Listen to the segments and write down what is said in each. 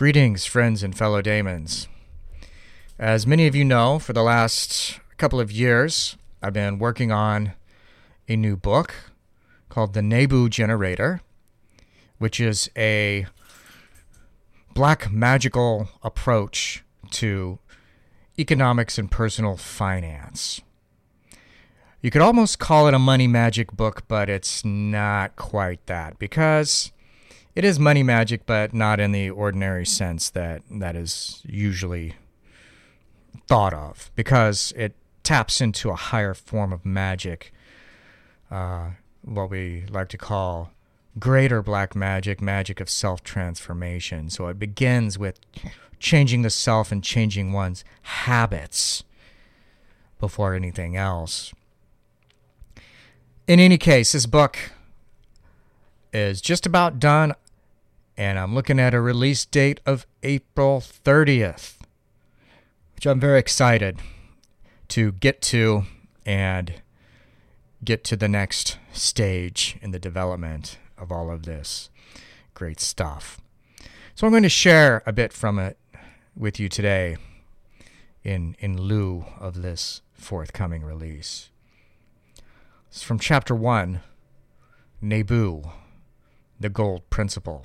Greetings, friends and fellow daemons. As many of you know, for the last couple of years, I've been working on a new book called The Nebu Generator, which is a black magical approach to economics and personal finance. You could almost call it a money magic book, but it's not quite that because it is money magic, but not in the ordinary sense that that is usually thought of because it taps into a higher form of magic, uh, what we like to call greater black magic, magic of self transformation. So it begins with changing the self and changing one's habits before anything else. In any case, this book is just about done, and I'm looking at a release date of April 30th, which I'm very excited to get to and get to the next stage in the development of all of this great stuff. So I'm going to share a bit from it with you today in in lieu of this forthcoming release. It's from chapter 1, Nebu, the Gold Principle.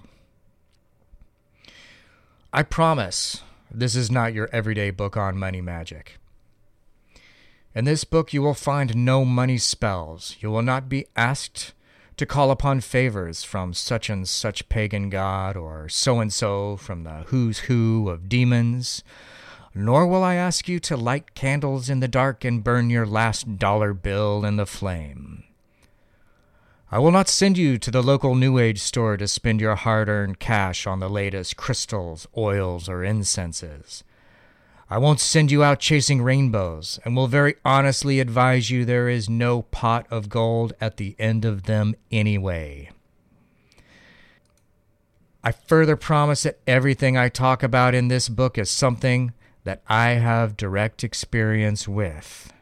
I promise this is not your everyday book on money magic. In this book, you will find no money spells. You will not be asked to call upon favors from such and such pagan god or so and so from the who's who of demons nor will I ask you to light candles in the dark and burn your last dollar bill in the flame. I will not send you to the local New Age store to spend your hard earned cash on the latest crystals, oils, or incenses. I won't send you out chasing rainbows, and will very honestly advise you there is no pot of gold at the end of them anyway. I further promise that everything I talk about in this book is something that I have direct experience with.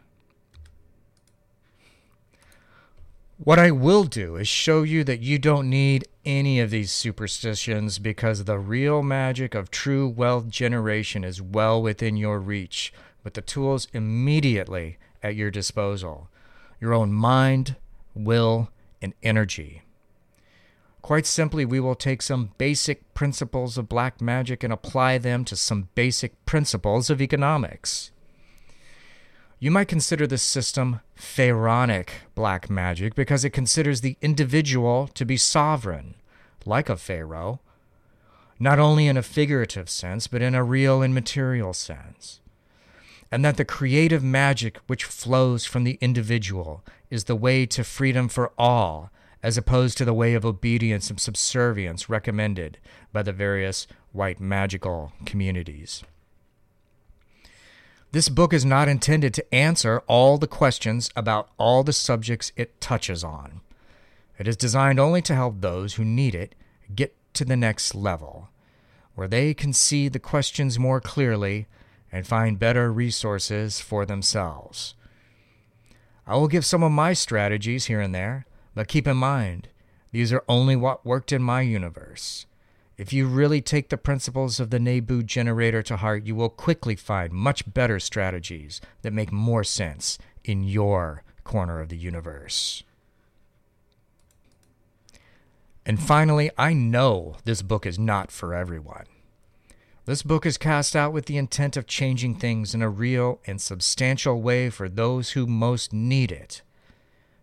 What I will do is show you that you don't need any of these superstitions because the real magic of true wealth generation is well within your reach with the tools immediately at your disposal your own mind, will, and energy. Quite simply, we will take some basic principles of black magic and apply them to some basic principles of economics. You might consider this system pharaonic black magic because it considers the individual to be sovereign, like a pharaoh, not only in a figurative sense, but in a real and material sense. And that the creative magic which flows from the individual is the way to freedom for all as opposed to the way of obedience and subservience recommended by the various white magical communities. This book is not intended to answer all the questions about all the subjects it touches on. It is designed only to help those who need it get to the next level, where they can see the questions more clearly and find better resources for themselves. I will give some of my strategies here and there, but keep in mind, these are only what worked in my universe. If you really take the principles of the Nebu generator to heart, you will quickly find much better strategies that make more sense in your corner of the universe. And finally, I know this book is not for everyone. This book is cast out with the intent of changing things in a real and substantial way for those who most need it.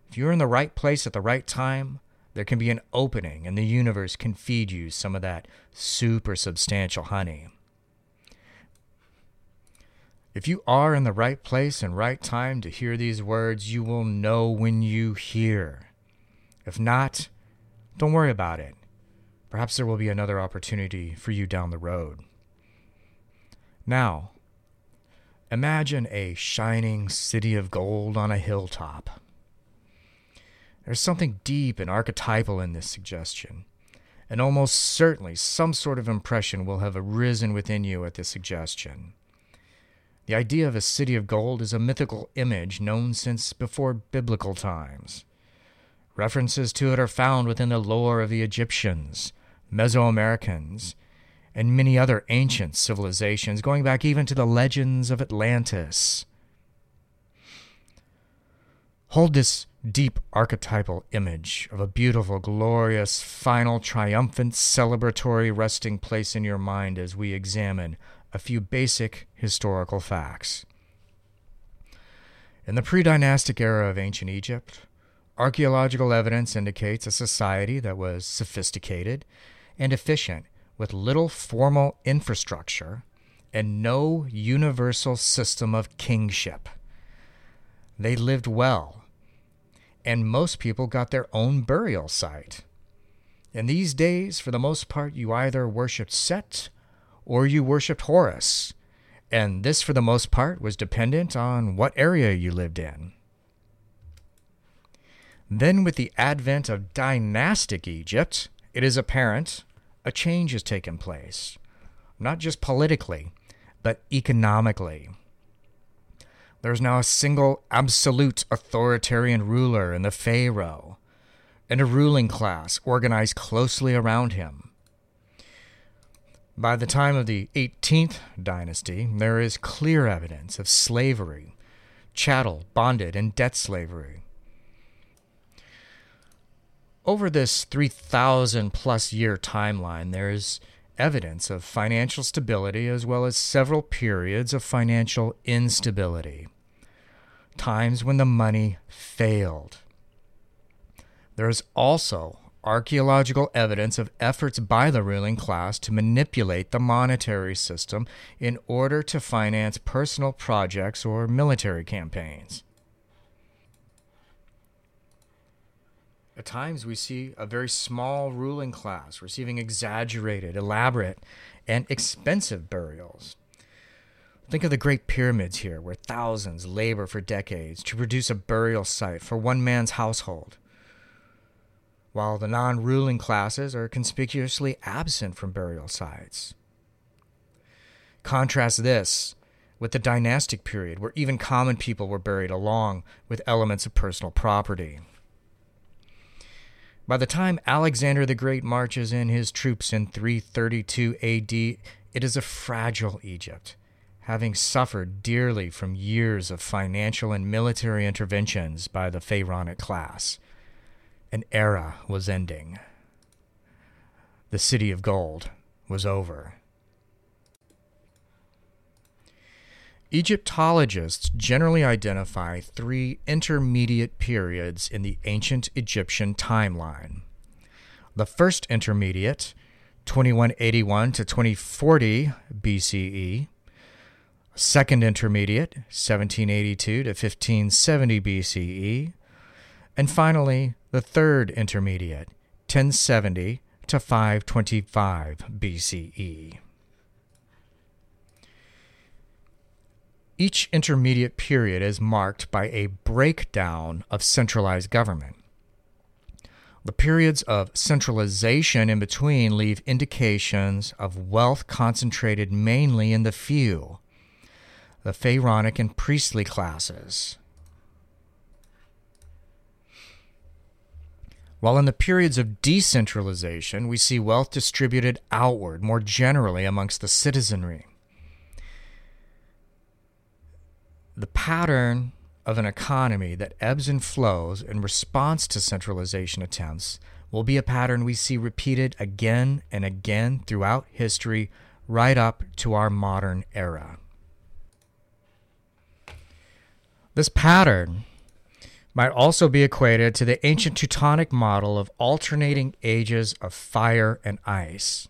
If you're in the right place at the right time, there can be an opening and the universe can feed you some of that super substantial honey. If you are in the right place and right time to hear these words, you will know when you hear. If not, don't worry about it. Perhaps there will be another opportunity for you down the road. Now, imagine a shining city of gold on a hilltop. There's something deep and archetypal in this suggestion, and almost certainly some sort of impression will have arisen within you at this suggestion. The idea of a city of gold is a mythical image known since before biblical times. References to it are found within the lore of the Egyptians, Mesoamericans, and many other ancient civilizations, going back even to the legends of Atlantis. Hold this deep archetypal image of a beautiful, glorious, final, triumphant, celebratory resting place in your mind as we examine a few basic historical facts. In the pre dynastic era of ancient Egypt, archaeological evidence indicates a society that was sophisticated and efficient with little formal infrastructure and no universal system of kingship. They lived well, and most people got their own burial site. In these days, for the most part, you either worshipped Set or you worshipped Horus, and this, for the most part, was dependent on what area you lived in. Then, with the advent of dynastic Egypt, it is apparent a change has taken place, not just politically, but economically. There's now a single absolute authoritarian ruler in the Pharaoh, and a ruling class organized closely around him. By the time of the 18th dynasty, there is clear evidence of slavery, chattel, bonded, and debt slavery. Over this 3,000 plus year timeline, there is evidence of financial stability as well as several periods of financial instability, times when the money failed. There is also archaeological evidence of efforts by the ruling class to manipulate the monetary system in order to finance personal projects or military campaigns. At times, we see a very small ruling class receiving exaggerated, elaborate, and expensive burials. Think of the Great Pyramids here, where thousands labor for decades to produce a burial site for one man's household, while the non ruling classes are conspicuously absent from burial sites. Contrast this with the dynastic period, where even common people were buried along with elements of personal property. By the time Alexander the Great marches in his troops in 332 AD, it is a fragile Egypt, having suffered dearly from years of financial and military interventions by the Pharaonic class. An era was ending. The city of gold was over. Egyptologists generally identify three intermediate periods in the ancient Egyptian timeline. The first intermediate, 2181 to 2040 BCE, second intermediate, 1782 to 1570 BCE, and finally the third intermediate, 1070 to 525 BCE. Each intermediate period is marked by a breakdown of centralized government. The periods of centralization in between leave indications of wealth concentrated mainly in the few, the pharaonic and priestly classes. While in the periods of decentralization, we see wealth distributed outward more generally amongst the citizenry. The pattern of an economy that ebbs and flows in response to centralization attempts will be a pattern we see repeated again and again throughout history, right up to our modern era. This pattern might also be equated to the ancient Teutonic model of alternating ages of fire and ice.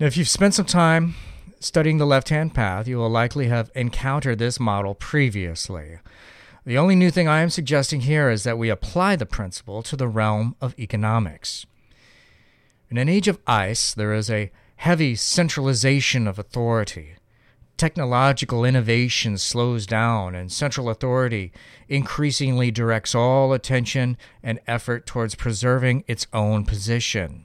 Now, if you've spent some time studying the left hand path, you will likely have encountered this model previously. The only new thing I am suggesting here is that we apply the principle to the realm of economics. In an age of ice, there is a heavy centralization of authority. Technological innovation slows down, and central authority increasingly directs all attention and effort towards preserving its own position.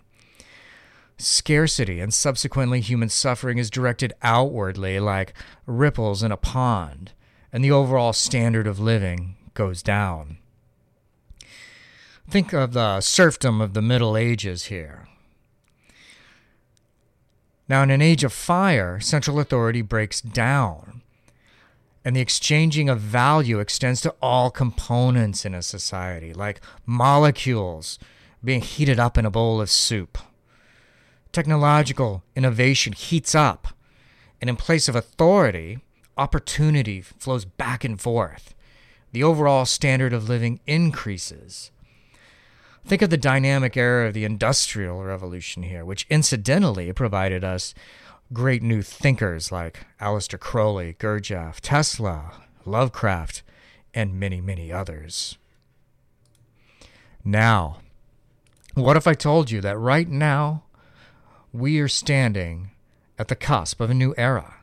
Scarcity and subsequently human suffering is directed outwardly like ripples in a pond, and the overall standard of living goes down. Think of the serfdom of the Middle Ages here. Now, in an age of fire, central authority breaks down, and the exchanging of value extends to all components in a society, like molecules being heated up in a bowl of soup. Technological innovation heats up, and in place of authority, opportunity flows back and forth. The overall standard of living increases. Think of the dynamic era of the Industrial Revolution here, which incidentally provided us great new thinkers like Aleister Crowley, Gurdjieff, Tesla, Lovecraft, and many, many others. Now, what if I told you that right now we are standing at the cusp of a new era?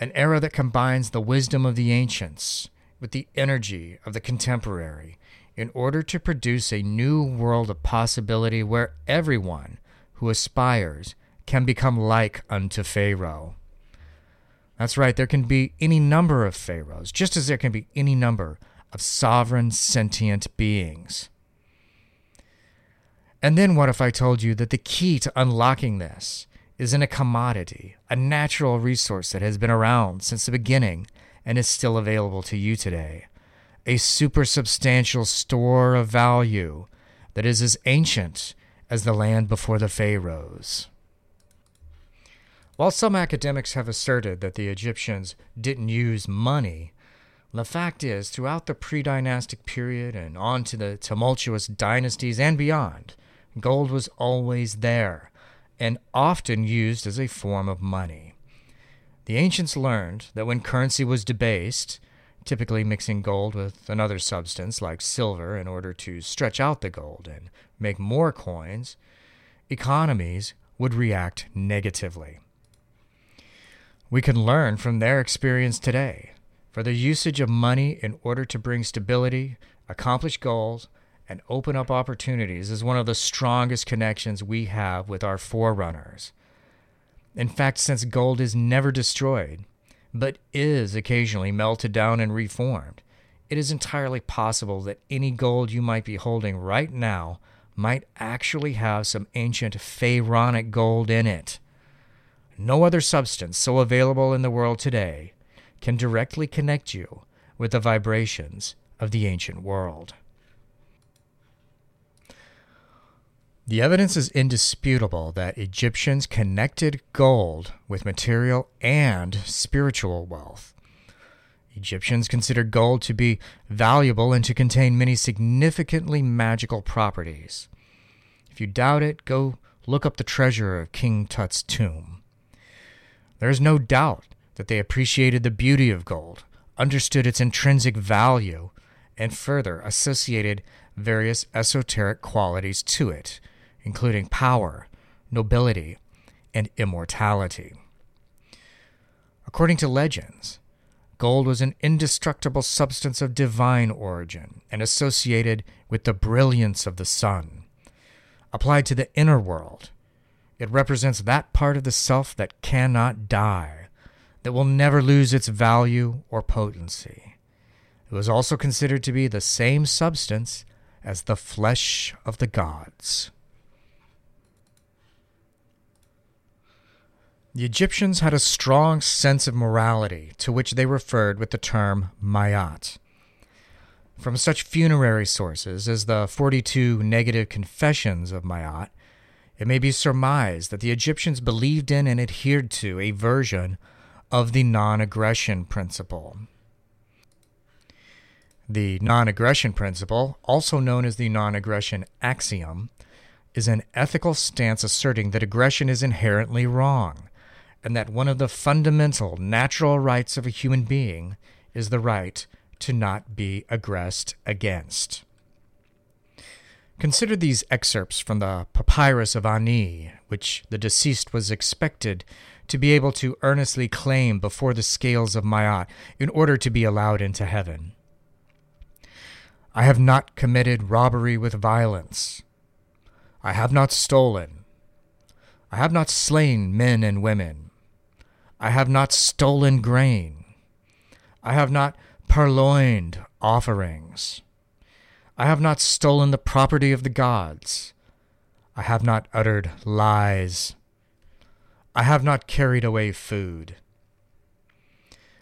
An era that combines the wisdom of the ancients with the energy of the contemporary in order to produce a new world of possibility where everyone who aspires can become like unto Pharaoh. That's right, there can be any number of pharaohs, just as there can be any number of sovereign sentient beings. And then what if I told you that the key to unlocking this is in a commodity, a natural resource that has been around since the beginning and is still available to you today? A supersubstantial store of value that is as ancient as the land before the pharaohs. While some academics have asserted that the Egyptians didn't use money, the fact is, throughout the pre dynastic period and on to the tumultuous dynasties and beyond, gold was always there and often used as a form of money. The ancients learned that when currency was debased, typically mixing gold with another substance like silver in order to stretch out the gold and make more coins, economies would react negatively. We can learn from their experience today, for the usage of money in order to bring stability, accomplish goals, and open up opportunities is one of the strongest connections we have with our forerunners. In fact, since gold is never destroyed, but is occasionally melted down and reformed, it is entirely possible that any gold you might be holding right now might actually have some ancient pharaonic gold in it. No other substance so available in the world today can directly connect you with the vibrations of the ancient world. The evidence is indisputable that Egyptians connected gold with material and spiritual wealth. Egyptians considered gold to be valuable and to contain many significantly magical properties. If you doubt it, go look up the treasure of King Tut's tomb. There is no doubt that they appreciated the beauty of gold, understood its intrinsic value, and further associated various esoteric qualities to it, including power, nobility, and immortality. According to legends, gold was an indestructible substance of divine origin and associated with the brilliance of the sun. Applied to the inner world, it represents that part of the self that cannot die, that will never lose its value or potency. It was also considered to be the same substance as the flesh of the gods. The Egyptians had a strong sense of morality to which they referred with the term Ma'at. From such funerary sources as the 42 negative confessions of Ma'at, it may be surmised that the Egyptians believed in and adhered to a version of the non aggression principle. The non aggression principle, also known as the non aggression axiom, is an ethical stance asserting that aggression is inherently wrong and that one of the fundamental natural rights of a human being is the right to not be aggressed against. Consider these excerpts from the Papyrus of Ani, which the deceased was expected to be able to earnestly claim before the scales of Ma'at in order to be allowed into heaven. I have not committed robbery with violence. I have not stolen. I have not slain men and women. I have not stolen grain. I have not purloined offerings. I have not stolen the property of the gods. I have not uttered lies. I have not carried away food.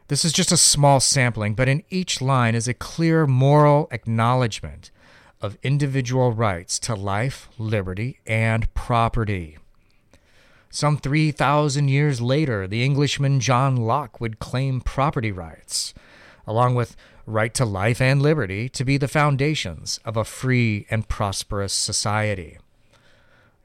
This is just a small sampling, but in each line is a clear moral acknowledgement of individual rights to life, liberty, and property. Some 3,000 years later, the Englishman John Locke would claim property rights, along with right to life and liberty, to be the foundations of a free and prosperous society.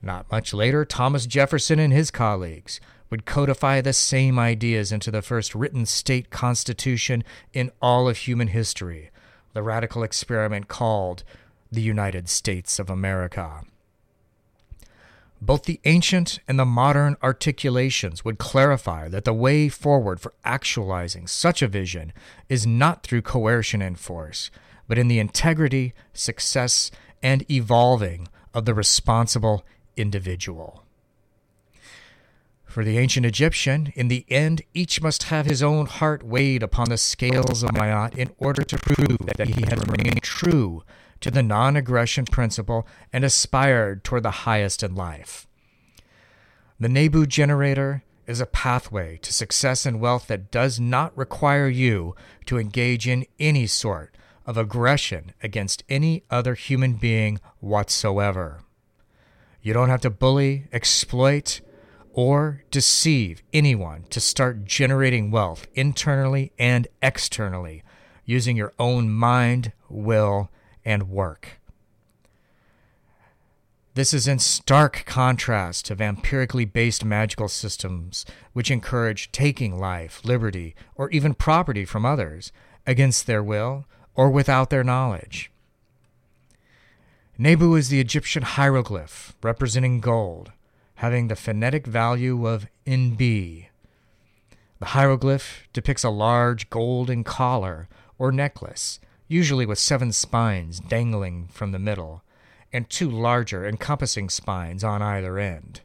Not much later, Thomas Jefferson and his colleagues would codify the same ideas into the first written state constitution in all of human history, the radical experiment called the United States of America. Both the ancient and the modern articulations would clarify that the way forward for actualizing such a vision is not through coercion and force, but in the integrity, success, and evolving of the responsible individual. For the ancient Egyptian, in the end, each must have his own heart weighed upon the scales of Ma'at in order to prove that he had remained true to the non aggression principle and aspired toward the highest in life. The Nebu generator is a pathway to success and wealth that does not require you to engage in any sort of aggression against any other human being whatsoever. You don't have to bully, exploit, or deceive anyone to start generating wealth internally and externally using your own mind, will, and work. This is in stark contrast to vampirically based magical systems which encourage taking life, liberty, or even property from others against their will or without their knowledge. Nebu is the Egyptian hieroglyph representing gold, having the phonetic value of NB. The hieroglyph depicts a large golden collar or necklace, usually with seven spines dangling from the middle, and two larger encompassing spines on either end.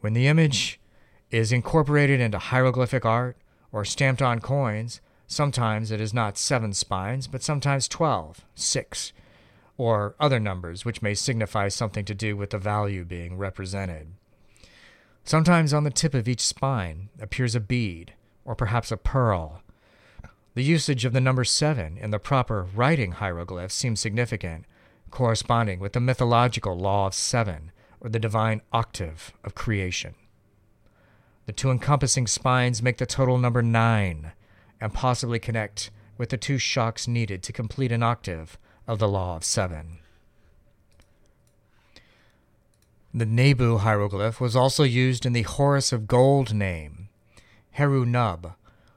When the image is incorporated into hieroglyphic art or stamped on coins, sometimes it is not seven spines, but sometimes twelve, six, or other numbers which may signify something to do with the value being represented. Sometimes on the tip of each spine appears a bead, or perhaps a pearl. The usage of the number seven in the proper writing hieroglyph seems significant, corresponding with the mythological law of seven, or the divine octave of creation. The two encompassing spines make the total number nine, and possibly connect with the two shocks needed to complete an octave of the Law of Seven. The Nebu hieroglyph was also used in the Horus of Gold name, Heru Nub,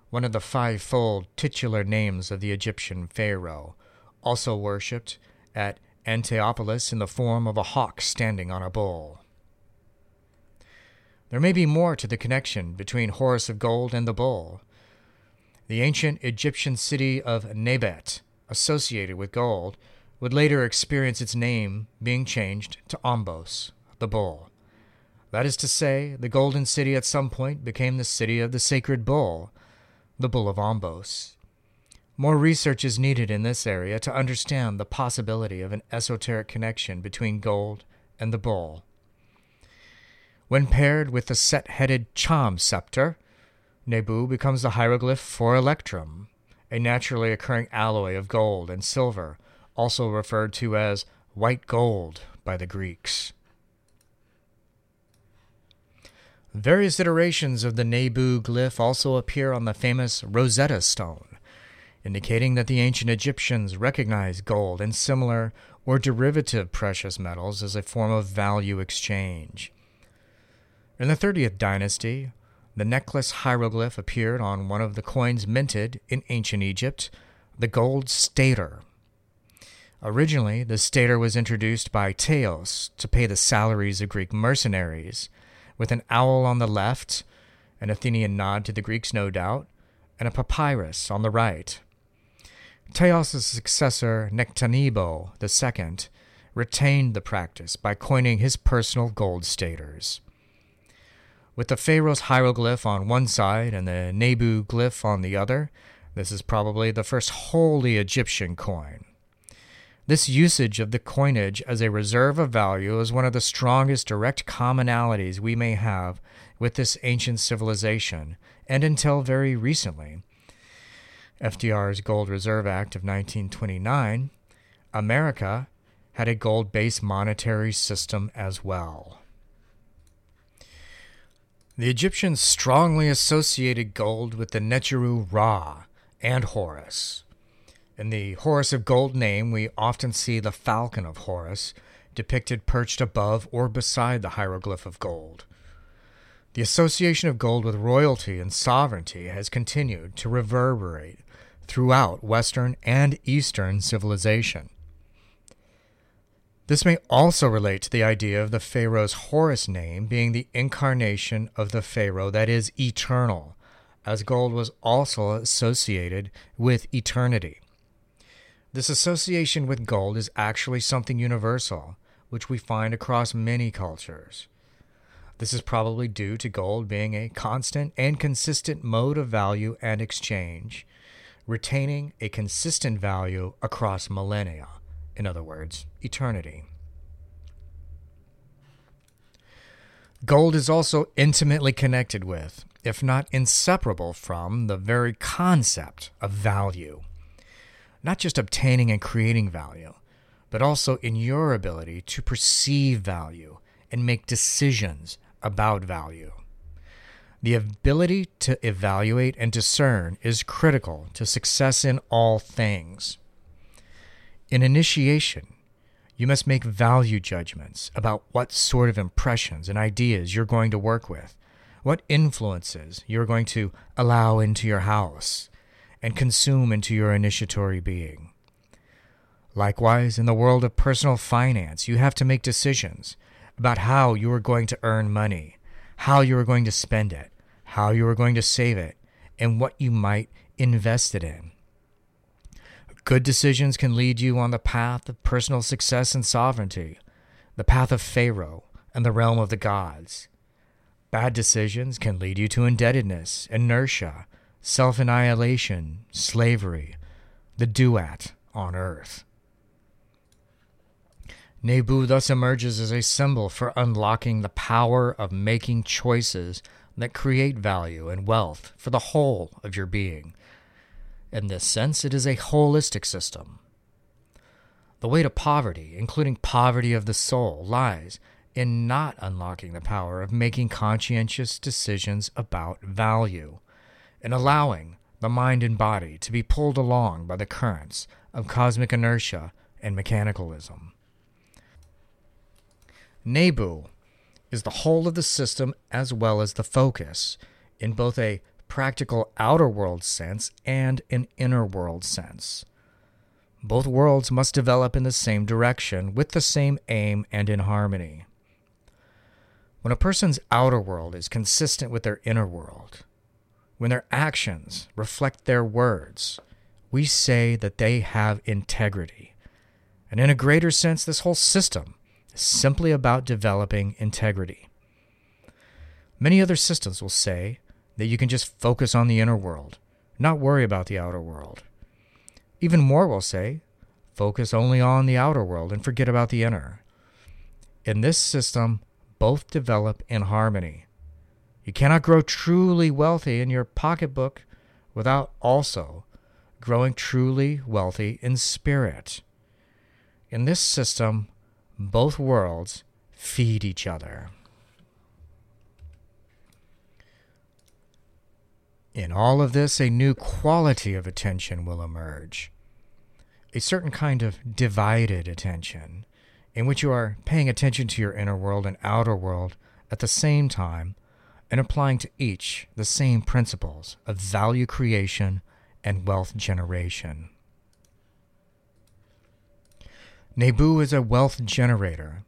one of the five-fold titular names of the Egyptian pharaoh, also worshipped at Antaeopolis in the form of a hawk standing on a bull. There may be more to the connection between Horus of Gold and the bull. The ancient Egyptian city of Nebet associated with gold would later experience its name being changed to Ombos, the bull. That is to say, the Golden City at some point became the city of the sacred bull, the Bull of Ombos. More research is needed in this area to understand the possibility of an esoteric connection between gold and the bull. When paired with the set headed Cham scepter, Nebu becomes the hieroglyph for electrum, a naturally occurring alloy of gold and silver, also referred to as white gold by the Greeks. Various iterations of the Nebu glyph also appear on the famous Rosetta Stone, indicating that the ancient Egyptians recognized gold and similar or derivative precious metals as a form of value exchange. In the 30th dynasty, the necklace hieroglyph appeared on one of the coins minted in ancient Egypt, the gold stater. Originally, the stater was introduced by Teos to pay the salaries of Greek mercenaries, with an owl on the left, an Athenian nod to the Greeks, no doubt, and a papyrus on the right. Teos' successor, Nectanebo II, retained the practice by coining his personal gold staters with the pharaoh's hieroglyph on one side and the Nebu glyph on the other. This is probably the first wholly Egyptian coin. This usage of the coinage as a reserve of value is one of the strongest direct commonalities we may have with this ancient civilization, and until very recently. FDR's Gold Reserve Act of 1929, America had a gold based monetary system as well. The Egyptians strongly associated gold with the Neteru Ra and Horus. In the Horus of Gold name, we often see the falcon of Horus depicted perched above or beside the hieroglyph of gold. The association of gold with royalty and sovereignty has continued to reverberate throughout Western and Eastern civilization. This may also relate to the idea of the Pharaoh's Horus name being the incarnation of the Pharaoh that is eternal, as gold was also associated with eternity. This association with gold is actually something universal, which we find across many cultures. This is probably due to gold being a constant and consistent mode of value and exchange, retaining a consistent value across millennia in other words, eternity. Gold is also intimately connected with, if not inseparable from, the very concept of value. Not just obtaining and creating value, but also in your ability to perceive value and make decisions about value. The ability to evaluate and discern is critical to success in all things. In initiation, you must make value judgments about what sort of impressions and ideas you're going to work with, what influences you're going to allow into your house and consume into your initiatory being. Likewise, in the world of personal finance, you have to make decisions about how you are going to earn money, how you are going to spend it, how you are going to save it, and what you might invest it in. Good decisions can lead you on the path of personal success and sovereignty, the path of Pharaoh and the realm of the gods. Bad decisions can lead you to indebtedness, inertia, self annihilation, slavery, the duat on earth. Nebu thus emerges as a symbol for unlocking the power of making choices that create value and wealth for the whole of your being in this sense, it is a holistic system. The way to poverty, including poverty of the soul, lies in not unlocking the power of making conscientious decisions about value and allowing the mind and body to be pulled along by the currents of cosmic inertia and mechanicalism. Nebu is the whole of the system as well as the focus in both a practical outer world sense and an inner world sense. Both worlds must develop in the same direction, with the same aim and in harmony. When a person's outer world is consistent with their inner world, when their actions reflect their words, we say that they have integrity. And in a greater sense, this whole system is simply about developing integrity. Many other systems will say that you can just focus on the inner world, not worry about the outer world. Even more will say, focus only on the outer world and forget about the inner. In this system, both develop in harmony. You cannot grow truly wealthy in your pocketbook without also growing truly wealthy in spirit. In this system, both worlds feed each other. In all of this, a new quality of attention will emerge. A certain kind of divided attention, in which you are paying attention to your inner world and outer world at the same time and applying to each the same principles of value creation and wealth generation. Nebu is a wealth generator,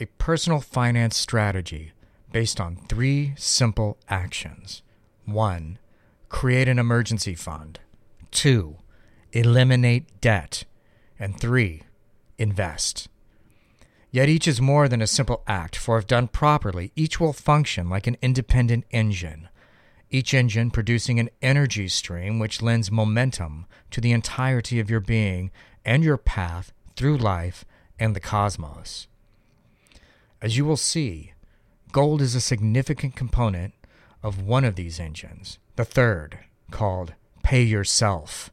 a personal finance strategy based on three simple actions. One, create an emergency fund. Two, eliminate debt. And three, invest. Yet each is more than a simple act, for if done properly, each will function like an independent engine, each engine producing an energy stream which lends momentum to the entirety of your being and your path through life and the cosmos. As you will see, gold is a significant component of one of these engines, the third, called Pay Yourself,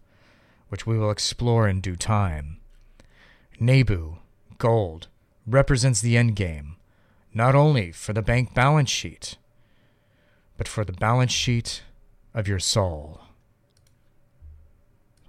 which we will explore in due time. Nebu, gold, represents the end game, not only for the bank balance sheet, but for the balance sheet of your soul.